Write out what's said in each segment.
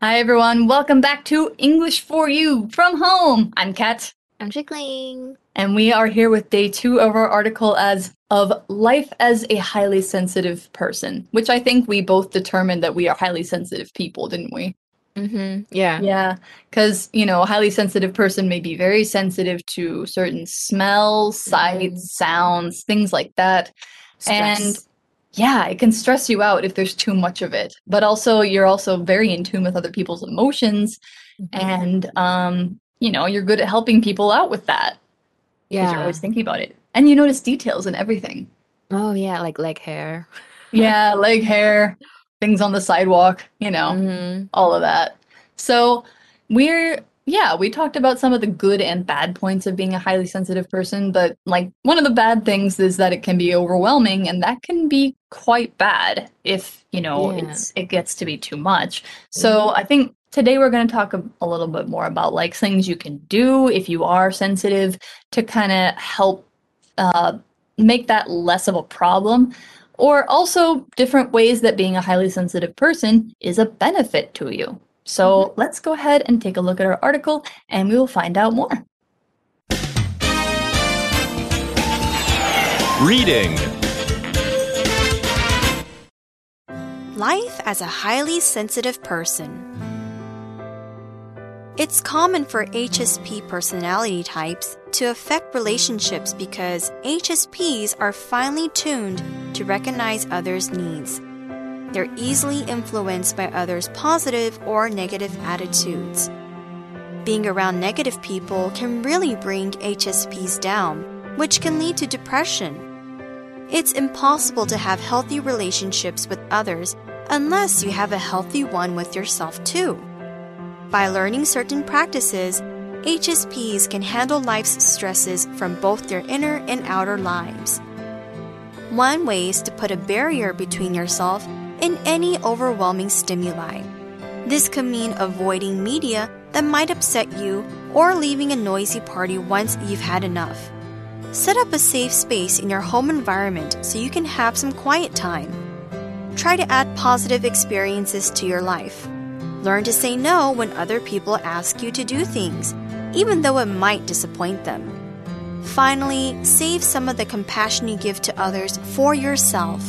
Hi, everyone. Welcome back to English for You from home. I'm Kat. I'm Chickling. And we are here with day two of our article as of life as a highly sensitive person, which I think we both determined that we are highly sensitive people, didn't we? Mm-hmm. Yeah. Yeah. Because, you know, a highly sensitive person may be very sensitive to certain smells, sights, Mhm. sounds, things like that. And Stress. Yeah, it can stress you out if there's too much of it. But also, you're also very in tune with other people's emotions. Mhm. And, um, you know, you're good at helping people out with that because you're always thinking about it. And you notice details in everything. Oh yeah, like leg hair. Yeah, leg hair, things on the sidewalk, you know. Mm-hmm. all of that. So we're yeah, we talked about some of the good and bad points of being a highly sensitive person, but like one of the bad things is that it can be overwhelming and that can be quite bad if, you know, Yeah. it's it gets to be too much. So I think today we're going to talk a, a little bit more about like things you can do if you are sensitive to kind of help uh, make that less of a problem or also different ways that being a highly sensitive person is a benefit to you. So mm-hmm. let's go ahead and take a look at our article and we will find out more. Reading. Life as a highly sensitive person. It's common for HSP personality types to affect relationships because HSPs are finely tuned to recognize others' needs. They're easily influenced by others' positive or negative attitudes. Being around negative people can really bring HSPs down, which can lead to depression. It's impossible to have healthy relationships with others unless you have a healthy one with yourself too. By learning certain practices, HSPs can handle life's stresses from both their inner and outer lives. One way is to put a barrier between yourself and any overwhelming stimuli. This can mean avoiding media that might upset you or leaving a noisy party once you've had enough. Set up a safe space in your home environment so you can have some quiet time. Try to add positive experiences to your life. Learn to say no when other people ask you to do things, even though it might disappoint them. Finally, save some of the compassion you give to others for yourself.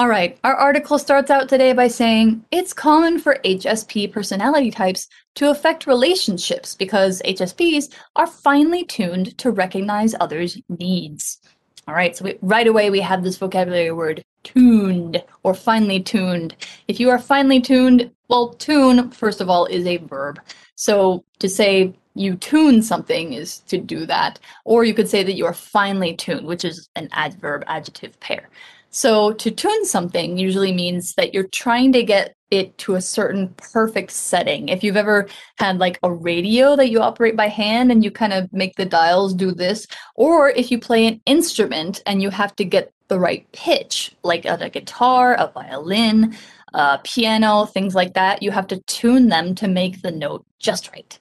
All right, our article starts out today by saying it's common for HSP personality types to affect relationships because HSPs are finely tuned to recognize others' needs. All right, so we, right away we have this vocabulary word tuned or finely tuned. If you are finely tuned, well, tune, first of all, is a verb. So to say you tune something is to do that. Or you could say that you are finely tuned, which is an adverb adjective pair. So to tune something usually means that you're trying to get it to a certain perfect setting. If you've ever had like a radio that you operate by hand and you kind of make the dials do this, or if you play an instrument and you have to get the right pitch, like a, a guitar, a violin, a piano, things like that, you have to tune them to make the note just right.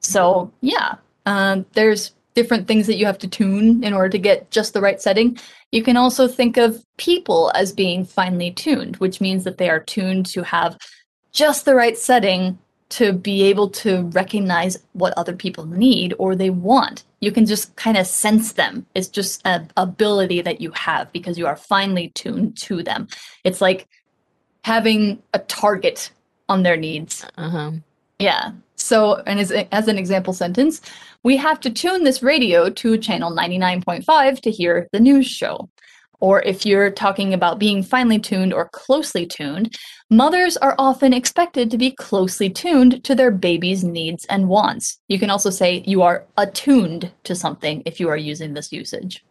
So yeah, um, there's different things that you have to tune in order to get just the right setting. You can also think of people as being finely tuned, which means that they are tuned to have just the right setting to be able to recognize what other people need or they want. You can just kind of sense them. It's just an ability that you have because you are finely tuned to them. It's like having a target on their needs. Uh-huh. Yeah. So, and as, as an example sentence, we have to tune this radio to channel 99.5 to hear the news show. Or if you're talking about being finely tuned or closely tuned, mothers are often expected to be closely tuned to their baby's needs and wants. You can also say you are attuned to something if you are using this usage.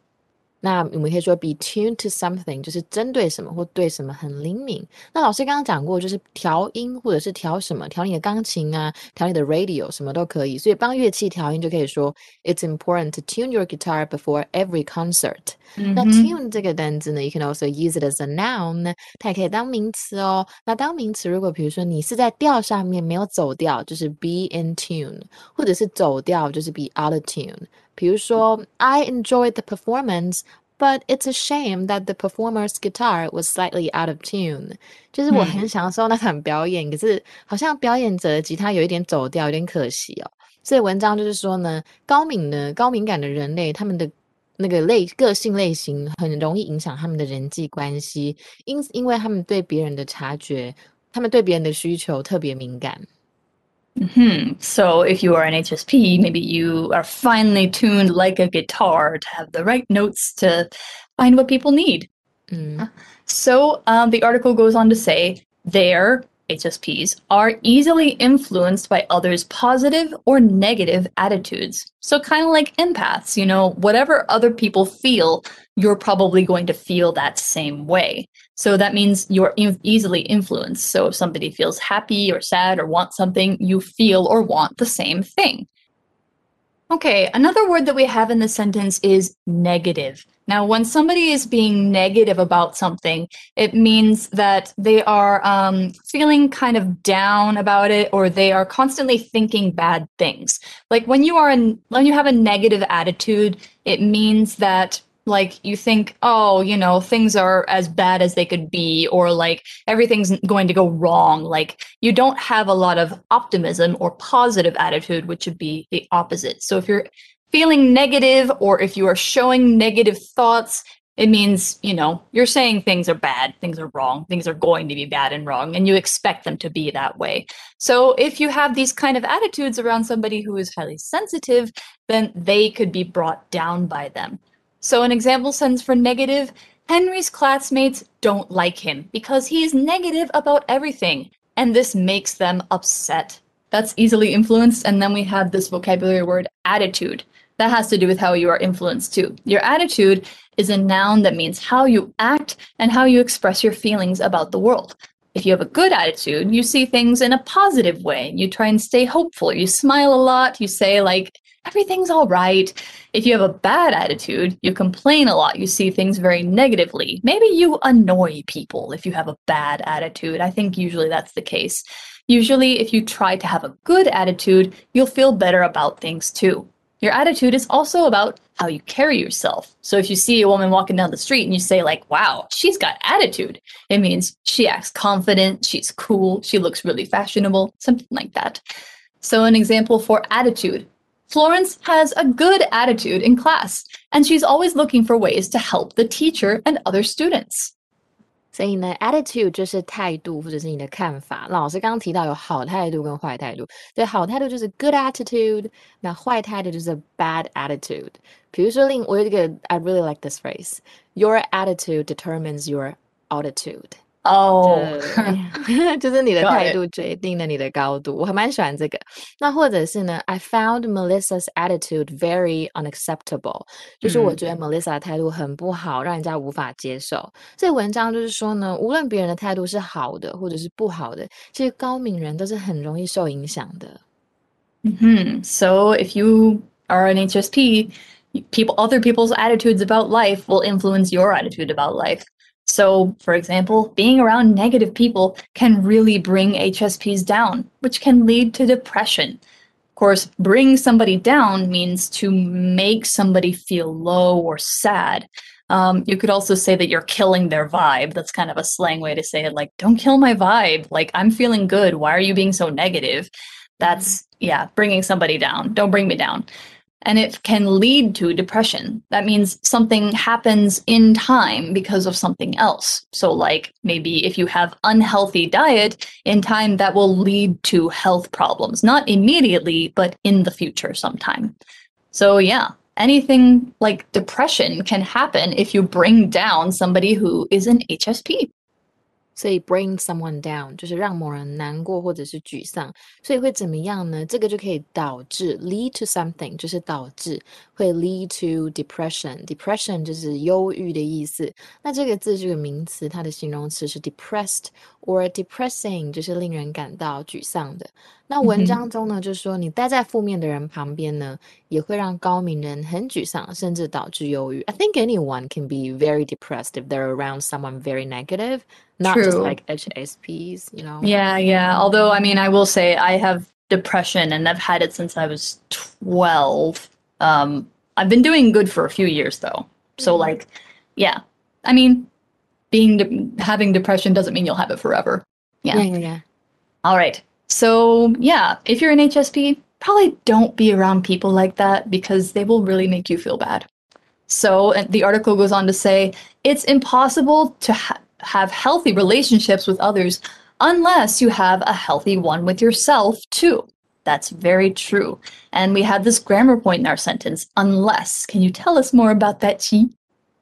那我们可以说 be tuned to something，就是针对什么或对什么很灵敏。那老师刚刚讲过，就是调音或者是调什么，调你的钢琴啊，调你的 radio，什么都可以。所以帮乐器调音就可以说 It's important to tune your guitar before every concert。那 tune 这个单字呢，you can also use it as a noun，它也可以当名词哦。那当名词，如果比如说你是在调上面没有走调，就是 be in tune，或者是走调，就是 be out of tune。 比如说，I enjoyed the performance, But it's a shame that the performer's guitar was slightly out of tune。就是我很享受那场表演，可是好像表演者的吉他有一点走调，有点可惜哦。所以文章就是说呢，高敏的高敏感的人类，他们的那个类个性类型很容易影响他们的人际关系，因因为他们对别人的察觉，他们对别人的需求特别敏感。Hmm. So if you are an HSP, maybe you are finely tuned like a guitar to have the right notes to find what people need. Mm. So um, the article goes on to say their HSPs are easily influenced by others' positive or negative attitudes. So, kind of like empaths, you know, whatever other people feel, you're probably going to feel that same way. So that means you're e- easily influenced. So if somebody feels happy or sad or wants something, you feel or want the same thing. Okay, another word that we have in the sentence is negative. Now, when somebody is being negative about something, it means that they are um, feeling kind of down about it, or they are constantly thinking bad things. Like when you are in, when you have a negative attitude, it means that like you think oh you know things are as bad as they could be or like everything's going to go wrong like you don't have a lot of optimism or positive attitude which would be the opposite. So if you're feeling negative or if you are showing negative thoughts it means you know you're saying things are bad things are wrong things are going to be bad and wrong and you expect them to be that way. So if you have these kind of attitudes around somebody who is highly sensitive then they could be brought down by them so, an example sentence for negative Henry's classmates don't like him because he is negative about everything, and this makes them upset. That's easily influenced. And then we have this vocabulary word attitude. That has to do with how you are influenced too. Your attitude is a noun that means how you act and how you express your feelings about the world. If you have a good attitude, you see things in a positive way. You try and stay hopeful. You smile a lot. You say, like, everything's all right. If you have a bad attitude, you complain a lot, you see things very negatively. Maybe you annoy people if you have a bad attitude. I think usually that's the case. Usually, if you try to have a good attitude, you'll feel better about things too. Your attitude is also about how you carry yourself. So if you see a woman walking down the street and you say like, "Wow, she's got attitude." It means she acts confident, she's cool, she looks really fashionable, something like that. So an example for attitude Florence has a good attitude in class, and she's always looking for ways to help the teacher and other students. 所以呢，attitude 就是态度或者是你的看法。那老师刚刚提到有好态度跟坏态度，对，好态度就是 good attitude，那坏态度就是 bad attitude。比如说，另我有一个 I really like this phrase：Your attitude determines your altitude。 哦，就是你的态度决定了你的高度，我还蛮喜欢这个。那或者是呢，I found Melissa's attitude very unacceptable，就是我觉得 Melissa 的态度很不好，让人家无法接受。这文章就是说呢，无论别人的态度是好的或者是不好的，其实高敏人都是很容易受影响的。嗯，So if you are an HSP, people other people's attitudes about life will influence your attitude about life. So, for example, being around negative people can really bring HSPs down, which can lead to depression. Of course, bring somebody down means to make somebody feel low or sad. Um, you could also say that you're killing their vibe. That's kind of a slang way to say it, like, don't kill my vibe. Like, I'm feeling good. Why are you being so negative? That's, yeah, bringing somebody down. Don't bring me down and it can lead to depression. That means something happens in time because of something else. So, like maybe if you have unhealthy diet in time, that will lead to health problems, not immediately, but in the future sometime. So, yeah, anything like depression can happen if you bring down somebody who is an HSP. 所以 bring someone down 就是让某人难过或者是沮丧，所以会怎么样呢？这个就可以导致 lead to something 就是导致会 lead to depression。depression 就是忧郁的意思。那这个字这个名词，它的形容词是 depressed or depressing，就是令人感到沮丧的。那文章中呢，就是说你待在负面的人旁边呢，也会让高敏人很沮丧，甚至导致忧郁。I think anyone can be very depressed if they're around someone very negative not True. just like HSPs, you know? Yeah, yeah. Although, I mean, I will say I have depression and I've had it since I was 12. Um, I've been doing good for a few years though. So, mm-hmm. like, Yeah. I mean, being de- having depression doesn't mean you'll have it forever. Yeah. Yeah, yeah, yeah. All right. So, yeah, if you're an HSP, probably don't be around people like that because they will really make you feel bad. So, and the article goes on to say it's impossible to ha- have healthy relationships with others unless you have a healthy one with yourself, too. That's very true. And we have this grammar point in our sentence, unless. Can you tell us more about that, Qi?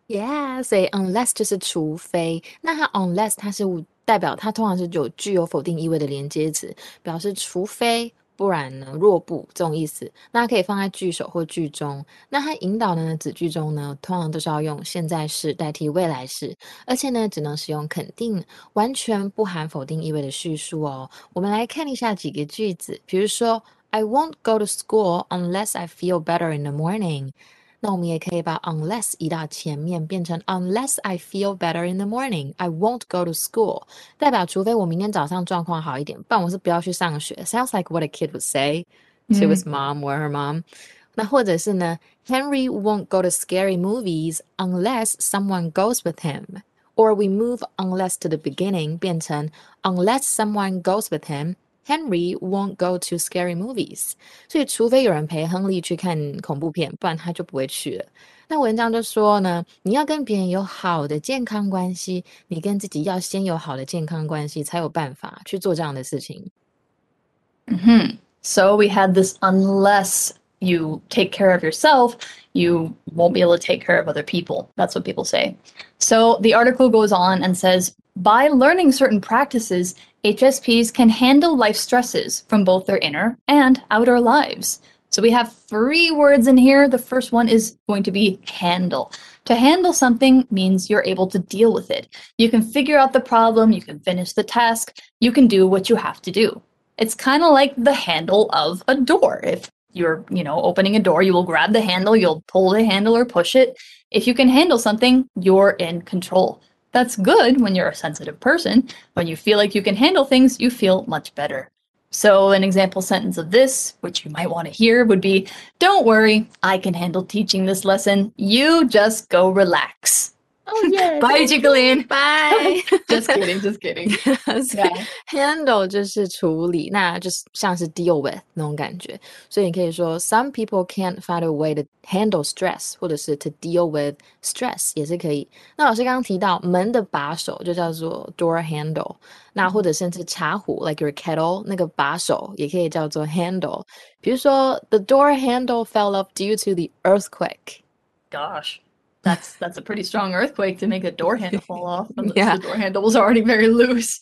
Yeah，所以 unless 就是除非，那它 unless 它是代表它通常是有具有否定意味的连接词，表示除非 不然呢，若不这种意思。那可以放在句首或句中。那它引导的呢子句中呢，通常都是要用现在式代替未来式，而且呢，只能使用肯定，完全不含否定意味的叙述哦。我们来看一下几个句子，比如说，I won't go to school unless I feel better in the morning。那我们也可以把 unless 移到前面，变成 unless I feel better in the morning, I won't go to school，代表除非我明天早上状况好一点，不然我是不要去上学。Sounds like what a kid would say to his mom or her mom。那或者是呢，Henry won't go to scary movies unless someone goes with him。Or we move unless to the beginning，变成 unless someone goes with him。 Henry won't go to scary movies，所以除非有人陪亨利去看恐怖片，不然他就不会去了。那文章就说呢，你要跟别人有好的健康关系，你跟自己要先有好的健康关系，才有办法去做这样的事情。hmm So we had this unless you take care of yourself, you won't be able to take care of other people. That's what people say. So the article goes on and says by learning certain practices, HSPs can handle life stresses from both their inner and outer lives. So we have three words in here. The first one is going to be handle. To handle something means you're able to deal with it. You can figure out the problem, you can finish the task, you can do what you have to do. It's kind of like the handle of a door. If you're, you know, opening a door, you will grab the handle, you'll pull the handle or push it. If you can handle something, you're in control. That's good when you're a sensitive person. When you feel like you can handle things, you feel much better. So, an example sentence of this, which you might want to hear, would be Don't worry, I can handle teaching this lesson. You just go relax. Oh yeah, Bye, Jacqueline. Bye. just kidding, just kidding. 所以 handle 就是处理，那就是像是 deal with 那种感觉。所以你可以说，some people can't find a way to handle stress，或者是 to deal with stress 也是可以。那老师刚刚提到门的把手就叫做 door handle，那或者甚至茶壶 like your kettle 那个把手也可以叫做 handle。比如说，the door handle fell off due to the earthquake。 Gosh. That's that's a pretty strong earthquake to make a door handle fall off. Yeah. the door handle was already very loose.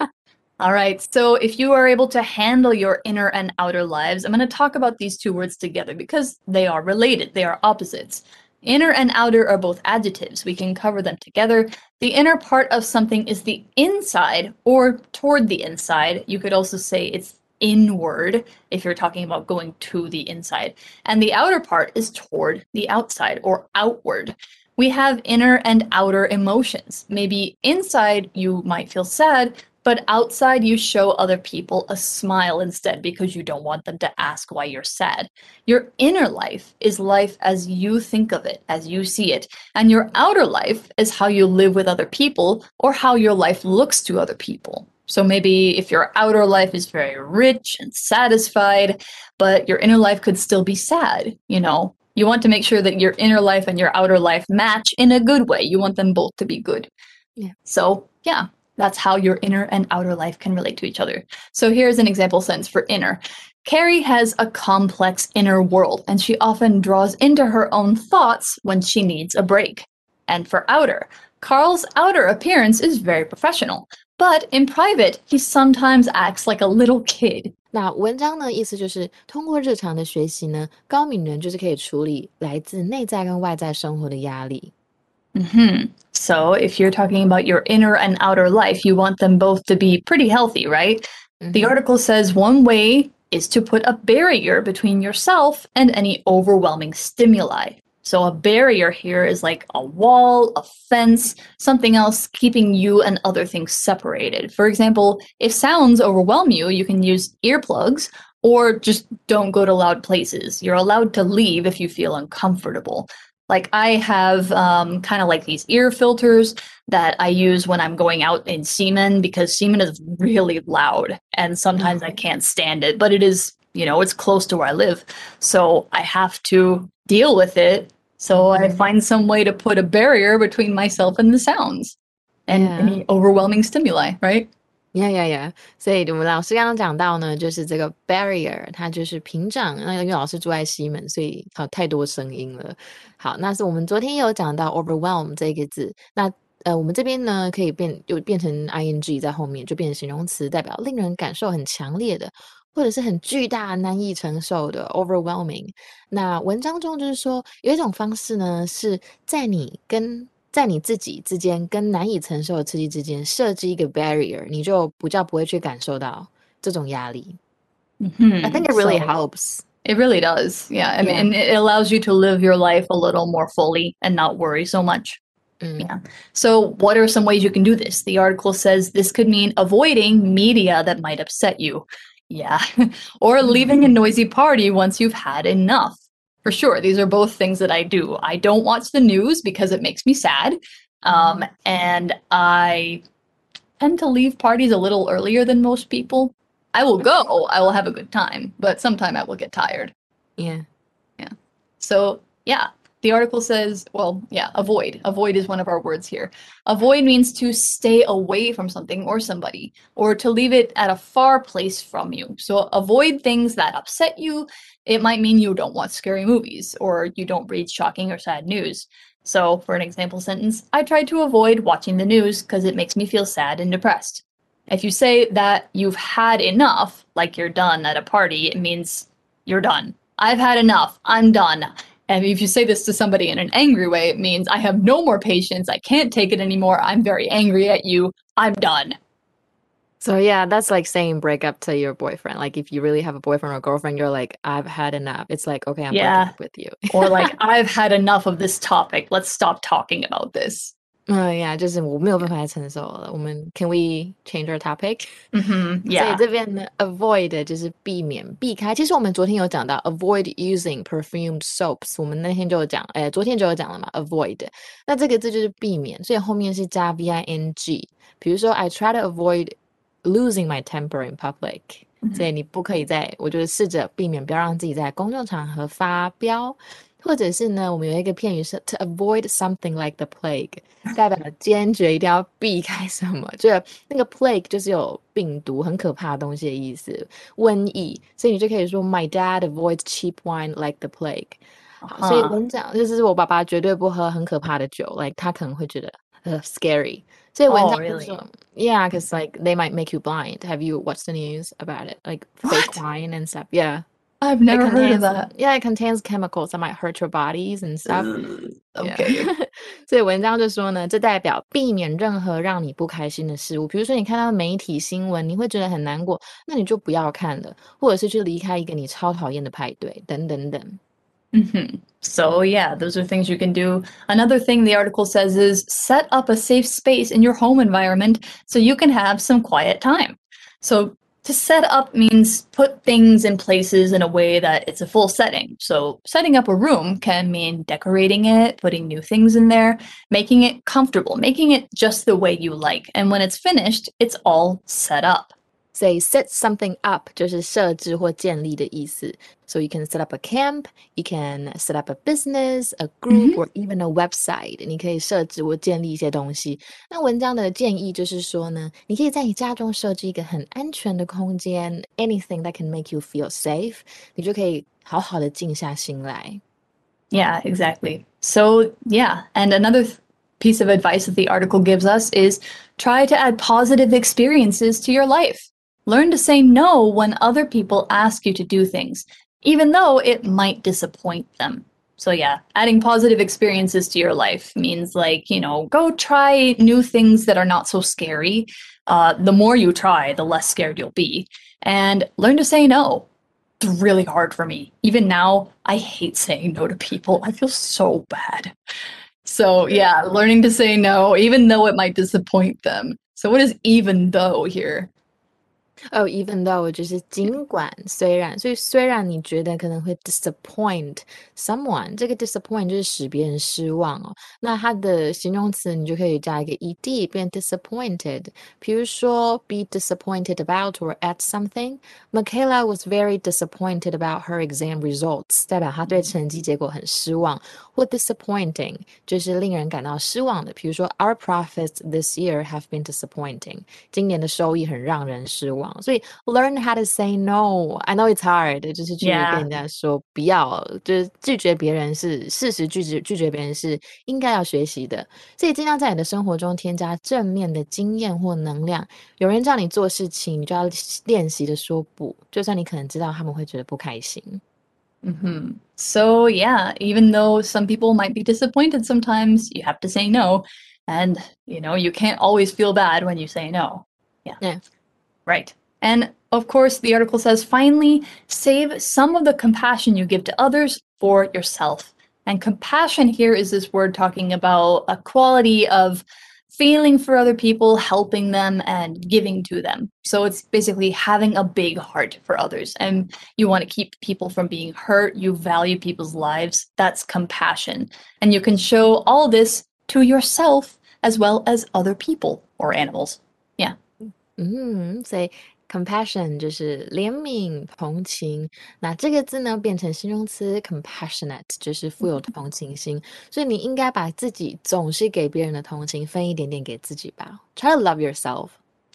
All right. So if you are able to handle your inner and outer lives, I'm going to talk about these two words together because they are related. They are opposites. Inner and outer are both adjectives. We can cover them together. The inner part of something is the inside or toward the inside. You could also say it's inward if you're talking about going to the inside. And the outer part is toward the outside or outward. We have inner and outer emotions. Maybe inside you might feel sad, but outside you show other people a smile instead because you don't want them to ask why you're sad. Your inner life is life as you think of it, as you see it. And your outer life is how you live with other people or how your life looks to other people. So maybe if your outer life is very rich and satisfied, but your inner life could still be sad, you know, you want to make sure that your inner life and your outer life match in a good way. You want them both to be good. Yeah. So, yeah, that's how your inner and outer life can relate to each other. So, here's an example sentence for inner. Carrie has a complex inner world, and she often draws into her own thoughts when she needs a break. And for outer, Carl's outer appearance is very professional, but in private, he sometimes acts like a little kid. 那文章呢，意思就是通过日常的学习呢，高敏人就是可以处理来自内在跟外在生活的压力。 hmm So, if you're talking about your inner and outer life, you want them both to be pretty healthy, right? The Mhm. article says one way is to put a barrier between yourself and any overwhelming stimuli. So, a barrier here is like a wall, a fence, something else keeping you and other things separated. For example, if sounds overwhelm you, you can use earplugs or just don't go to loud places. You're allowed to leave if you feel uncomfortable. Like I have um, kind of like these ear filters that I use when I'm going out in Ximen because Ximen is really loud and sometimes I can't stand it, but it is, you know, it's close to where I live. So I have to deal with it. So I find some way to put a barrier between myself and the sounds and Yeah. any overwhelming stimuli, right?呀呀呀！所以我们老师刚刚讲到呢，就是这个 barrier，它就是屏障。那因为老师住在西门，所以好太多声音了。好，那是我们昨天有讲到 overwhelm 这个字。那呃，我们这边呢可以变就变成 ing 在后面，就变成形容词，代表令人感受很强烈的， 或者是很巨大、难以承受的 overwhelming。那文章中就是说，有一种方式呢，是在你跟在你自己之间跟难以承受的刺激之间设置一个 barrier，你就比较不会去感受到这种压力。I think it really So- helps. It really does. Yeah. I mean, Yeah. and it allows you to live your life a little more fully and not worry so much. 嗯 Yeah. So, what are some ways you can do this? The article says this could mean avoiding media that might upset you. Yeah. or leaving a noisy party once you've had enough. For sure. These are both things that I do. I don't watch the news because it makes me sad. Um, and I tend to leave parties a little earlier than most people. I will go, I will have a good time, but sometime I will get tired. Yeah. Yeah. So, yeah, the article says, well, yeah, avoid. Avoid is one of our words here. Avoid means to stay away from something or somebody, or to leave it at a far place from you. So, avoid things that upset you. It might mean you don't watch scary movies, or you don't read shocking or sad news. So, for an example sentence, I try to avoid watching the news because it makes me feel sad and depressed. If you say that you've had enough, like you're done at a party, it means you're done. I've had enough. I'm done. And if you say this to somebody in an angry way, it means I have no more patience. I can't take it anymore. I'm very angry at you. I'm done. So yeah, that's like saying break up to your boyfriend. Like if you really have a boyfriend or girlfriend, you're like, I've had enough. It's like, okay, I'm Yeah. breaking up with you. Or like, I've had enough of this topic. Let's stop talking about this. 嗯呀，就是我没有办法再承受了。我们 Can we change our topic？ hmm 所以 Yeah. 这边呢，avoid 就是避免、避开。其实我们昨天有讲到 avoid using perfumed soaps，我们那天就有讲，哎，昨天就有讲了嘛，avoid。那这个字就是避免，所以后面是加 v i n g。比如说，I try to avoid losing my temper in public。所以你不可以在，我就是试着避免，不要让自己在公众场合发飙。 或者是呢，我们有一个片语是 to avoid something like the plague，代表坚决一定要避开什么，就是那个 plague 就是有病毒很可怕的东西的意思，瘟疫，所以你就可以说 My dad avoids cheap wine like the plague。好所以 Uh-huh. 文章就是我爸爸绝对不喝很可怕的酒，like 他可能会觉得呃 scary。所以文 Oh, 章就 really? 说、Yeah, because like they might make you blind. Have you watched the news about it? Like fake What? wine and stuff. Yeah. I've It never heard of contains- that. Yeah, it contains chemicals that might hurt your bodies and stuff. Yeah. Okay. 所以文章就说呢，这代表避免任何让你不开心的事物。比如说，你看到媒体新闻，你会觉得很难过，那你就不要看了，或者是去离开一个你超讨厌的派对，等等等。 hmm So, yeah, those are things you can do. Another thing the article says is set up a safe space in your home environment so you can have some quiet time. So, to set up means put things in places in a way that it's a full setting. So, setting up a room can mean decorating it, putting new things in there, making it comfortable, making it just the way you like. And when it's finished, it's all set up. 所以 set something up 就是设置或建立的意思。So you can set up a camp, you can set up a business, a group, or even a website。你可以设置或建立一些东西。那文章的建议就是说呢，你可以在你家中设置一个很安全的空间，anything that can make you feel safe，你就可以好好的静下心来。 Yeah, exactly. So, yeah, and another th- piece of advice that the article gives us is try to add positive experiences to your life. Learn to say no when other people ask you to do things, even though it might disappoint them. So, yeah, adding positive experiences to your life means like, you know, go try new things that are not so scary. Uh, the more you try, the less scared you'll be. And learn to say no it's really hard for me. Even now, I hate saying no to people. I feel so bad. So, yeah, learning to say no, even though it might disappoint them. So, what is even though here? 哦、e v e n though 就是尽管虽然，所以虽然你觉得可能会 disappoint someone，这个 disappoint 就是使别人失望哦。那它的形容词你就可以加一个 ed 变 disappointed。比如说 be disappointed about or at something。Michaela was very disappointed about her exam results，代表她对成绩结果很失望。或 disappointing 就是令人感到失望的。比如说 Our profits this year have been disappointing，今年的收益很让人失望。 所以 learn how to say no。I know it's hard，就是拒绝跟人家说不要，就是拒绝别人是事实，拒绝拒绝别人是应该要学习的。所以尽量在你的生活中添加正面的经验或能量。有人叫你做事情，你就要练习的说不，就算你可能知道他们会觉得不开心。hmm So, yeah, even though some people might be disappointed sometimes, you have to say no. And, you know, you can't always feel bad when you say no. Yeah. Yeah. Right. And of course, the article says finally, save some of the compassion you give to others for yourself. And compassion here is this word talking about a quality of feeling for other people, helping them, and giving to them. So it's basically having a big heart for others. And you want to keep people from being hurt. You value people's lives. That's compassion. And you can show all this to yourself as well as other people or animals. Yeah. 嗯，所以 compassion 就是怜悯、同情。那这个字呢，变成形容词 compassionate，就是富有同情心。所以你应该把自己总是给别人的同情分一点点给自己吧。Try to love yourself.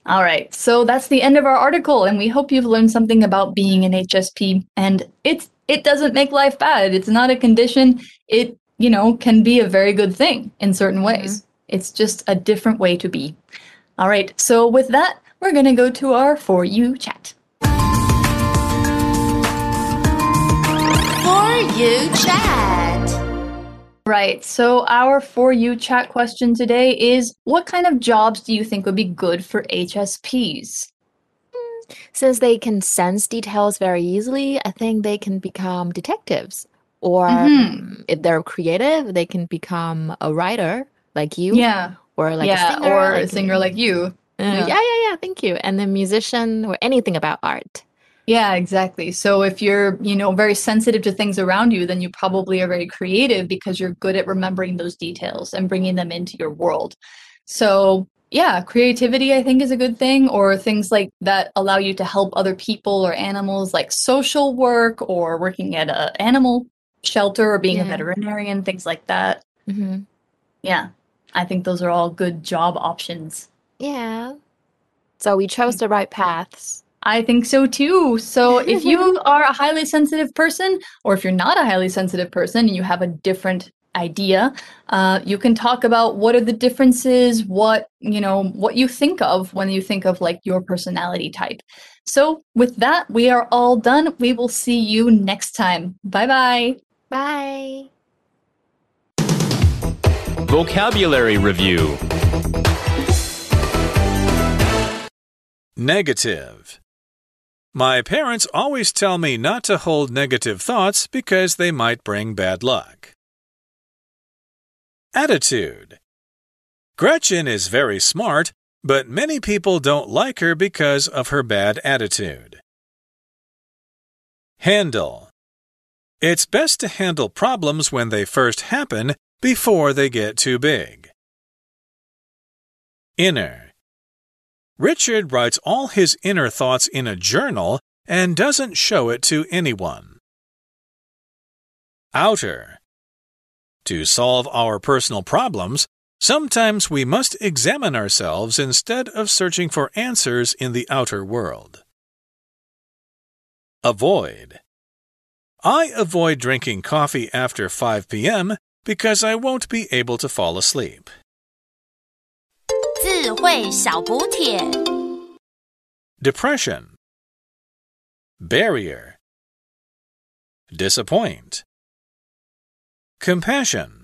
All right, so that's the end of our article, and we hope you've learned something about being an HSP. And it's it doesn't make life bad. It's not a condition. It you know can be a very good thing in certain ways. It's just a different way to be. All right, so with that, we're going to go to our For You chat. For You Chat. Right, so our For You chat question today is What kind of jobs do you think would be good for HSPs? Since they can sense details very easily, I think they can become detectives. Or Mhm. um, if they're creative, they can become a writer like you. Yeah. Or like yeah, a singer. or a like singer like you. Yeah. yeah, yeah, yeah. Thank you. And a musician or anything about art. Yeah, exactly. So if you're, you know, very sensitive to things around you, then you probably are very creative because you're good at remembering those details and bringing them into your world. So, yeah, creativity I think is a good thing or things like that allow you to help other people or animals like social work or working at a animal shelter or being a veterinarian, things like that. hmm Yeah. I think those are all good job options. Yeah. So we chose the right paths. I think so too. So if you are a highly sensitive person, or if you're not a highly sensitive person and you have a different idea, uh, you can talk about what are the differences, what you know, what you think of when you think of like your personality type. So with that, we are all done. We will see you next time. Bye bye. Bye. Vocabulary Review Negative. My parents always tell me not to hold negative thoughts because they might bring bad luck. Attitude. Gretchen is very smart, but many people don't like her because of her bad attitude. Handle. It's best to handle problems when they first happen before they get too big. Inner. Richard writes all his inner thoughts in a journal and doesn't show it to anyone. Outer. To solve our personal problems, sometimes we must examine ourselves instead of searching for answers in the outer world. Avoid. I avoid drinking coffee after 5 p.m. because I won't be able to fall asleep. 智慧小补帖。 Depression. Barrier. Disappoint. Compassion.